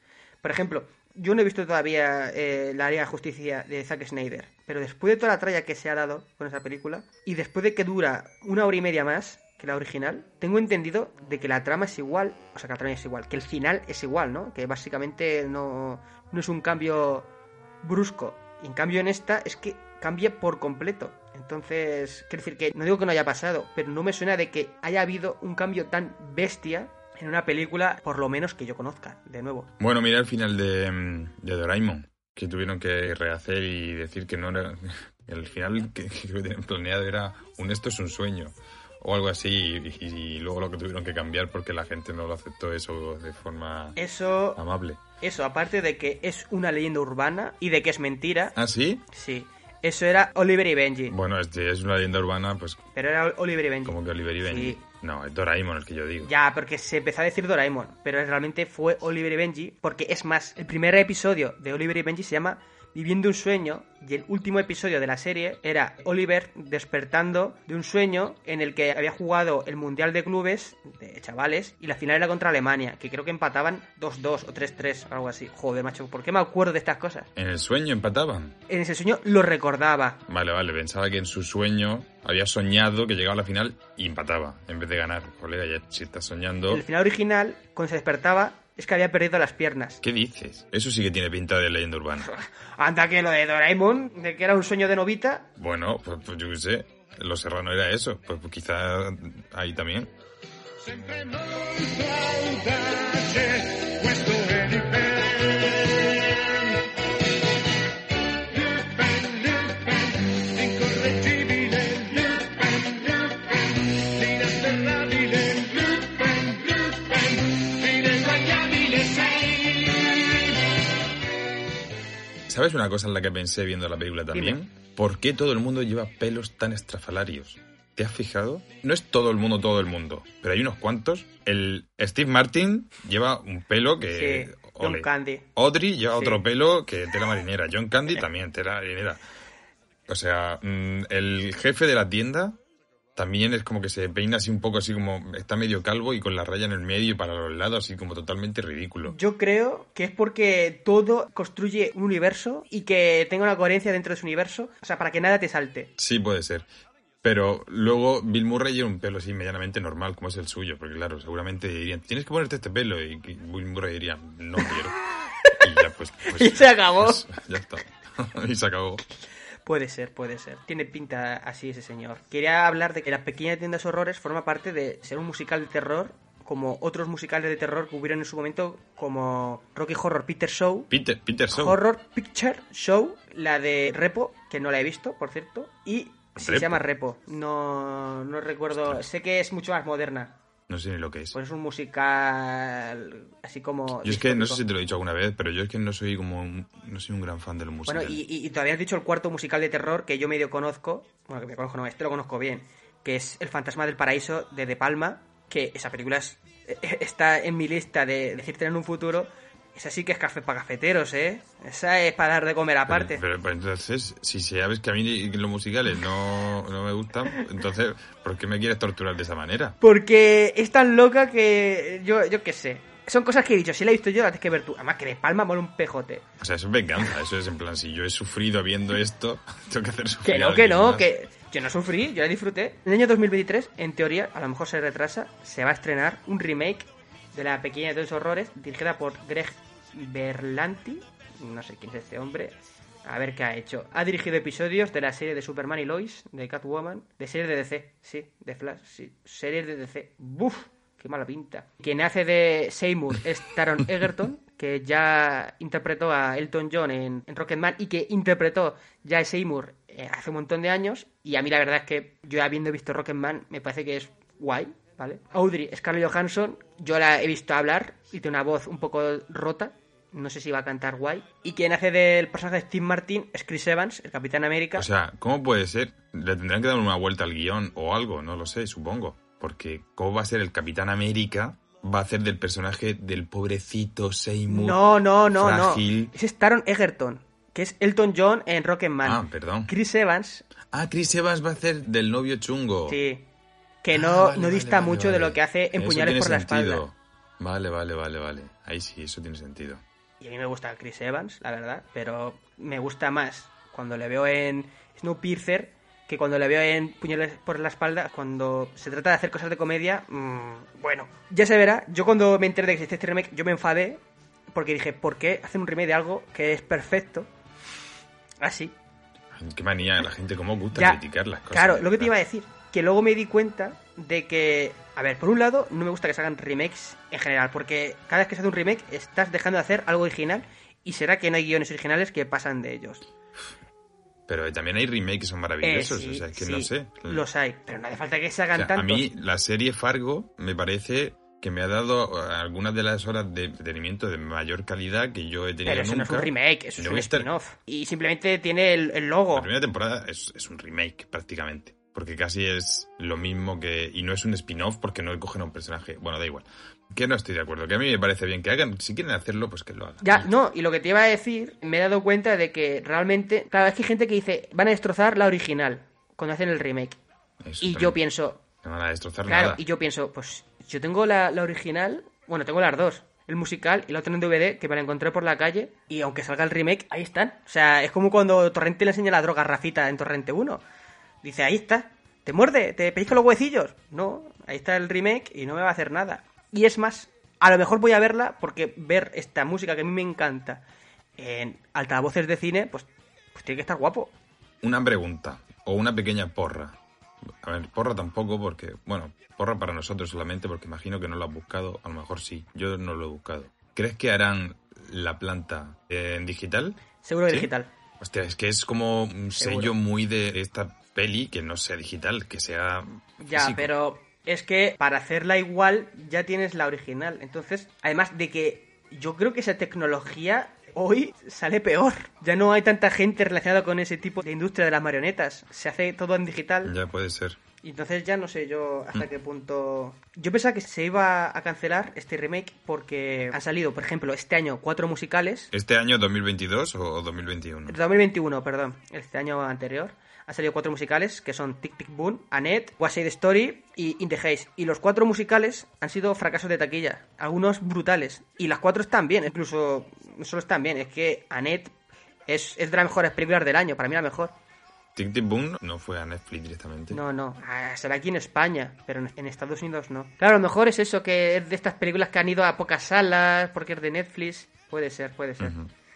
por ejemplo, yo no he visto todavía eh, la Liga de Justicia de Zack Snyder, pero después de toda la tralla que se ha dado con esa película, y después de que dura una hora y media más que la original, tengo entendido de que la trama es igual, o sea, que la trama es igual, que el final es igual, ¿no? Que básicamente no, no es un cambio brusco. Y en cambio en esta es que cambia por completo. Entonces, quiero decir que no digo que no haya pasado, pero no me suena de que haya habido un cambio tan bestia en una película, por lo menos que yo conozca, de nuevo. Bueno, mira el final de, de Doraemon, que tuvieron que rehacer y decir que no era. El final que, que tenían planeado era un esto es un sueño o algo así, y, y luego lo que tuvieron que cambiar porque la gente no lo aceptó eso de forma Eso, amable. eso, aparte de que es una leyenda urbana y de que es mentira, ¿Ah, sí? sí. Eso era Oliver y Benji. Bueno, este es una leyenda urbana, pues Pero era Oliver y Benji. como que Oliver y Benji. Sí. No, es Doraemon el que yo digo. Ya, porque se empezó a decir Doraemon, pero realmente fue Oliver y Benji, porque es más, el primer episodio de Oliver y Benji se llama Viviendo un sueño, y el último episodio de la serie era Oliver despertando de un sueño en el que había jugado el Mundial de Clubes de chavales, y la final era contra Alemania, que creo que empataban 2-2 o 3-3, algo así. Joder, macho, ¿por qué me acuerdo de estas cosas? ¿En el sueño empataban? En ese sueño lo recordaba. Vale, vale, pensaba que en su sueño había soñado que llegaba a la final y empataba en vez de ganar. Colega, ya si estás soñando... En el final original, cuando se despertaba, es que había perdido las piernas. ¿Qué dices? Eso sí que tiene pinta de leyenda urbana. Anda que lo de Doraemon, de que era un sueño de Novita, Bueno, pues, pues yo qué sé. Los Serrano era eso. Pues, pues quizá ahí también. Sempre ¿Sabes una cosa en la que pensé viendo la película también? ¿Por qué todo el mundo lleva pelos tan estrafalarios? ¿Te has fijado? No es todo el mundo, todo el mundo, pero hay unos cuantos. El Steve Martin lleva un pelo que... Sí, John. Candy. Audrey lleva Sí. otro pelo que tela marinera. John Candy también, tela marinera. O sea, mm, el jefe de la tienda también es como que se peina así un poco así como... Está medio calvo y con la raya en el medio y para los lados así como totalmente ridículo. Yo creo que es porque todo construye un universo y que tenga una coherencia dentro de ese universo, o sea, para que nada te salte. Sí, puede ser. Pero luego Bill Murray lleva un pelo así medianamente normal, como es el suyo, porque claro, seguramente dirían, tienes que ponerte este pelo, y Bill Murray diría, no quiero. Y ya pues... pues Y se acabó. pues, ya está. y se acabó. Puede ser, puede ser. Tiene pinta así ese señor. Quería hablar de que La Pequeña Tienda de Horrores forma parte de ser un musical de terror como otros musicales de terror que hubieron en su momento como Rocky Horror Picture Show, Peter, Peter Shaw. Horror Picture Show, la de Repo, que no la he visto, por cierto, y sí, se llama Repo. No, no recuerdo, Ostras. sé que es mucho más moderna. No sé ni lo que es. Pues es un musical así como... Yo es que no sé si te lo he dicho alguna vez, pero yo es que no soy como un- no soy un gran fan de los Bueno, y, y, y todavía has dicho el cuarto musical de terror que yo medio conozco, bueno, que me conozco, no, este lo conozco bien, que es El Fantasma del Paraíso de De Palma, que esa película es- está en mi lista de decirte en un futuro, esa sí que es café para cafeteros, ¿eh? Esa es para dar de comer aparte. Pero, pero, pero entonces, si sabes que a mí los musicales no, no me gustan, entonces, ¿por qué me quieres torturar de esa manera? Porque es tan loca que yo, yo qué sé. Son cosas que he dicho, si la he visto yo, la tienes que ver tú. Además que De Palma mola un pejote. O sea, eso es venganza, eso es en plan, si yo he sufrido viendo esto, tengo que hacer sufrir Que no, que no, más. que yo no sufrí, yo la disfruté. En el año 2023, en teoría, a lo mejor se retrasa, se va a estrenar un remake de La Pequeña de los Horrores, dirigida por Greg Berlanti, no sé quién es este hombre, a ver qué ha hecho. Ha dirigido episodios de la serie de Superman y Lois, de Catwoman, de series de DC, sí, de Flash, sí, series de DC. ¡Buf! ¡Qué mala pinta! Quien hace de Seymour es Taron Egerton, que ya interpretó a Elton John en, en Rocketman y que interpretó ya a Seymour eh, hace un montón de años. Y a mí la verdad es que yo habiendo visto Rocketman me parece que es guay, ¿vale? Audrey Scarlett Johansson, yo la he visto hablar y tiene una voz un poco rota. No sé si va a cantar guay. Y quien hace del personaje de Steve Martin es Chris Evans, el Capitán América. O sea, ¿cómo puede ser? Le tendrán que dar una vuelta al guion o algo, no lo sé, supongo. Porque, ¿cómo va a ser el Capitán América? Va a hacer del personaje del pobrecito Seymour. no, no, no, frágil. no. Es Taron Egerton, que es Elton John en Rocketman. Ah, perdón. Chris Evans, Ah, Chris Evans va a hacer del novio chungo. sí. Que Ah, no, vale, no dista vale, mucho de lo que hace en Eso Puñales por la sentido. espalda. Vale, vale, vale, vale. Ahí sí, eso tiene sentido. Y a mí me gusta Chris Evans, la verdad, pero me gusta más cuando le veo en Snowpiercer que cuando le veo en Puñales por la espalda. Cuando se trata de hacer cosas de comedia, mm, bueno, ya se verá. Yo cuando me enteré de que existe este remake, yo me enfadé porque dije, ¿por qué hacen un remake de algo que es perfecto? Así. Qué manía la gente, cómo gusta Ya, criticar las cosas. Claro, lo que te iba a decir, que luego me di cuenta de que, a ver, por un lado, no me gusta que se hagan remakes en general, porque cada vez que se hace un remake estás dejando de hacer algo original y será que no hay guiones originales que pasan de ellos. Pero también hay remakes que son Eh, maravillosos, sí, o sea, es que sí, no sé. Los hay, pero no hace falta que se O hagan sea, a tantos. mí la serie Fargo me parece que me ha dado eh, algunas de las horas de entretenimiento de mayor calidad que yo he tenido Pero eso no es un remake, eso es un a estar- spin-off. Y simplemente tiene el, el logo. La primera temporada es, es un remake prácticamente. Porque casi es lo mismo que... Y no es un spin-off porque no cogen a un personaje. Bueno, da igual. Que no estoy de acuerdo. Que a mí me parece bien que hagan... Si quieren hacerlo, pues que lo hagan. Ya, no, y lo que te iba a decir, me he dado cuenta de que realmente, cada vez que hay gente que dice, van a destrozar la original cuando hacen el remake. Eso Y también. yo pienso, No van a destrozar Claro, nada. y yo pienso, pues yo tengo la, la original, bueno, tengo las dos, el musical y la otra en DVD que me la encontré por la calle y aunque salga el remake, ahí están. O sea, es como cuando Torrente le enseña la droga a Rafita en Torrente 1. Dice, ahí está, te muerde, te pellizca los huecillos. No, ahí está el remake y no me va a hacer nada. Y es más, a lo mejor voy a verla porque ver esta música que a mí me encanta en altavoces de cine, pues, pues tiene que estar guapo. Una pregunta. O una pequeña porra. A ver, porra tampoco porque... Bueno, porra para nosotros solamente porque imagino que no lo has buscado. A lo mejor sí. Yo no lo he buscado. ¿Crees que harán la planta en digital? Seguro que ¿Sí? digital. Hostia, es que es como un Seguro. sello muy de esta peli que no sea digital, que sea Ya, físico. pero es que para hacerla igual ya tienes la original. Entonces, además de que yo creo que esa tecnología hoy sale peor. Ya no hay tanta gente relacionada con ese tipo de industria de las marionetas. Se hace todo en digital. Ya puede ser. Y entonces ya no sé yo Mm. hasta qué punto... Yo pensaba que se iba a cancelar este remake porque han salido, por ejemplo, este año cuatro musicales. ¿Este año 2022 o o 2021? 2021, perdón, este año anterior. Han salido cuatro musicales que son Tic Tic Boom, Annette, Side Story y In the Haze. Y los cuatro musicales han sido fracasos de taquilla, algunos brutales. Y las cuatro están bien, incluso no solo están bien, es que Annette es, es de las mejores películas del año, para mí la mejor. Tic Tic Boom no fue a Netflix directamente. No, no, ah, será aquí en España, pero en- en Estados Unidos no. Claro, a lo mejor es eso, que es de estas películas que han ido a pocas salas, porque es de Netflix. Puede ser, puede ser.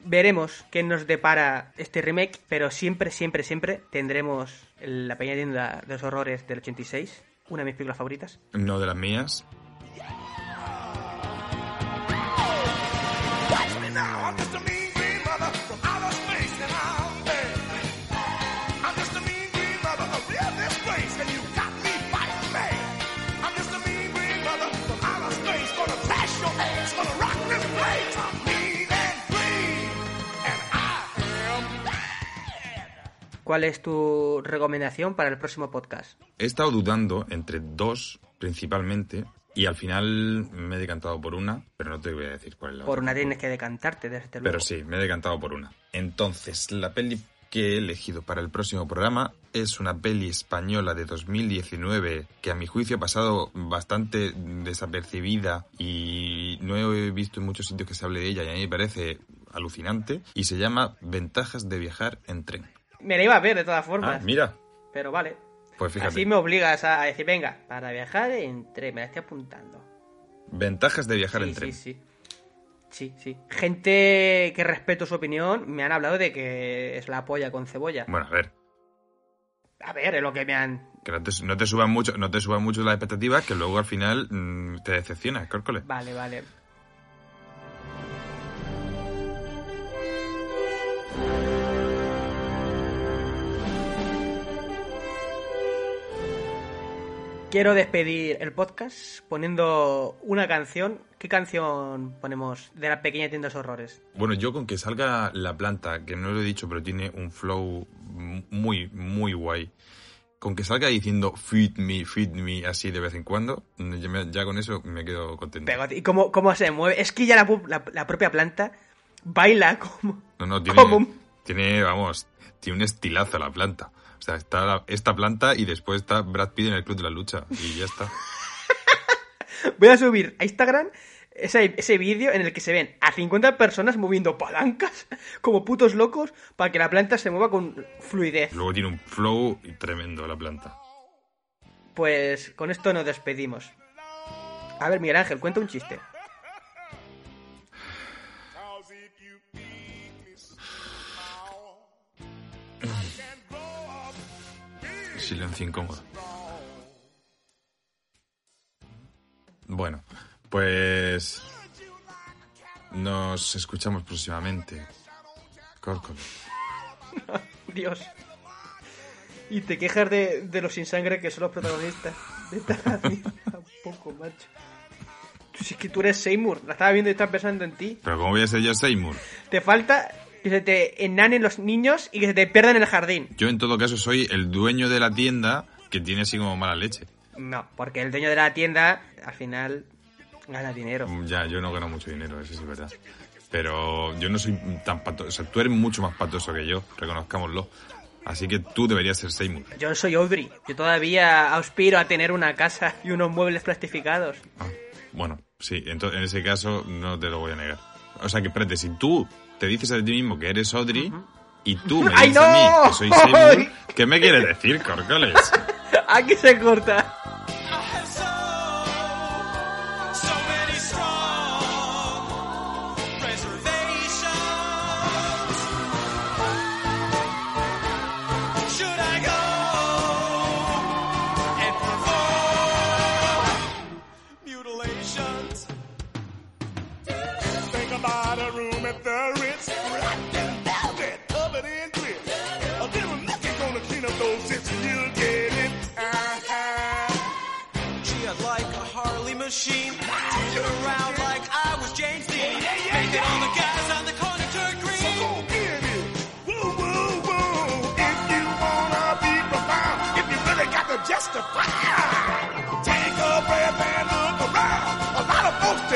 Veremos qué nos depara este remake, pero siempre, siempre, siempre tendremos la pequeña tienda de los horrores del 86, una de mis películas favoritas. No de las mías. Watch ¿Cuál es tu recomendación para el próximo podcast? He estado dudando entre dos, principalmente, y al final me he decantado por una, pero no te voy a decir cuál es la Por otra. una tienes que decantarte, desde luego. Pero sí, me he decantado por una. Entonces, la peli que he elegido para el próximo programa es una peli española de 2019 que a mi juicio ha pasado bastante desapercibida y no he visto en muchos sitios que se hable de ella y a mí me parece alucinante y se llama Ventajas de viajar en tren. Me la iba a ver de todas formas, Ah, mira, pero vale. pues fíjate. Así me obligas a decir, venga, para viajar entre, me la estoy apuntando. Ventajas de viajar Sí, en tren. sí, sí. Sí, sí. Gente que respeto su opinión me han hablado de que es la polla con cebolla. Bueno, a ver, A ver, es lo que me han... que no te, no te suban mucho, no te suban mucho las expectativas, que luego al final mm, te decepcionas, córcole. Vale, vale. Quiero despedir el podcast poniendo una canción. ¿Qué canción ponemos de la pequeña tienda de los horrores? Bueno, yo con que salga la planta, que no lo he dicho, pero tiene un flow muy, muy guay. Con que salga diciendo feed me, feed me, así de vez en cuando, ya, con eso me quedo contento. Pero, ¿Y cómo, cómo se mueve? Es que ya la, la- la propia planta baila como... No, no, tiene, tiene, vamos, tiene un estilazo la planta. O sea, está la- esta planta y después está Brad Pitt en el Club de la Lucha y ya está. Voy a subir a Instagram ese, ese vídeo en el que se ven a 50 personas moviendo palancas como putos locos para que la planta se mueva con fluidez. Luego tiene un flow tremendo la planta. Pues con esto nos despedimos. A ver, Miguel Ángel, cuenta un chiste. Silencio incómodo. Bueno, pues nos escuchamos próximamente. Córcolo. Dios. Y te quejas de, de los sin sangre que son los protagonistas. Vete a la mierda, un poco, macho. Tú sí que tú eres Seymour. La estaba viendo y estaba pensando en ti. Pero ¿cómo voy a ser yo Seymour? Te falta que se te enanen los niños y que se te pierdan en el jardín. Yo en todo caso soy el dueño de la tienda que tiene así como mala leche. No, porque el dueño de la tienda al final gana dinero. Mm, Ya, yo no gano mucho dinero, eso sí es verdad. Pero yo no soy tan patoso. O sea, tú eres mucho más patoso que yo, reconozcámoslo. Así que tú deberías ser Seymour. Yo soy Audrey. Yo todavía aspiro a tener una casa y unos muebles plastificados. Ah, bueno, sí, ento- en ese caso no te lo voy a negar. O sea que, espérate, si tú te dices a ti mismo que eres Audrey y tú me ¡Ay, dices a mí no! que soy Seymour, ¿qué me quieres decir, Corcoles? Aquí se corta.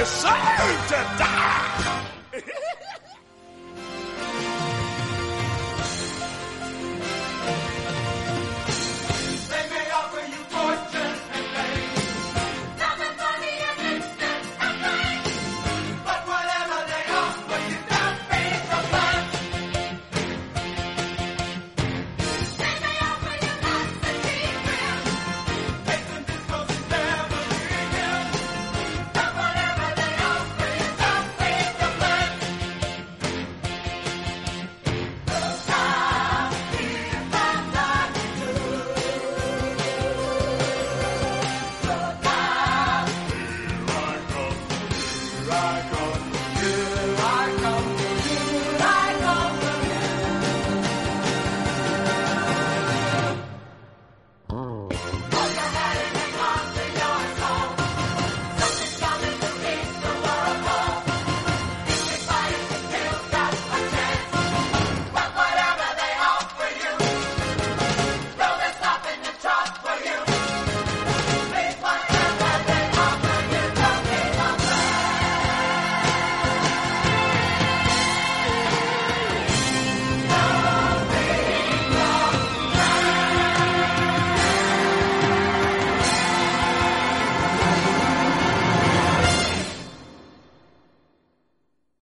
Deserve to die.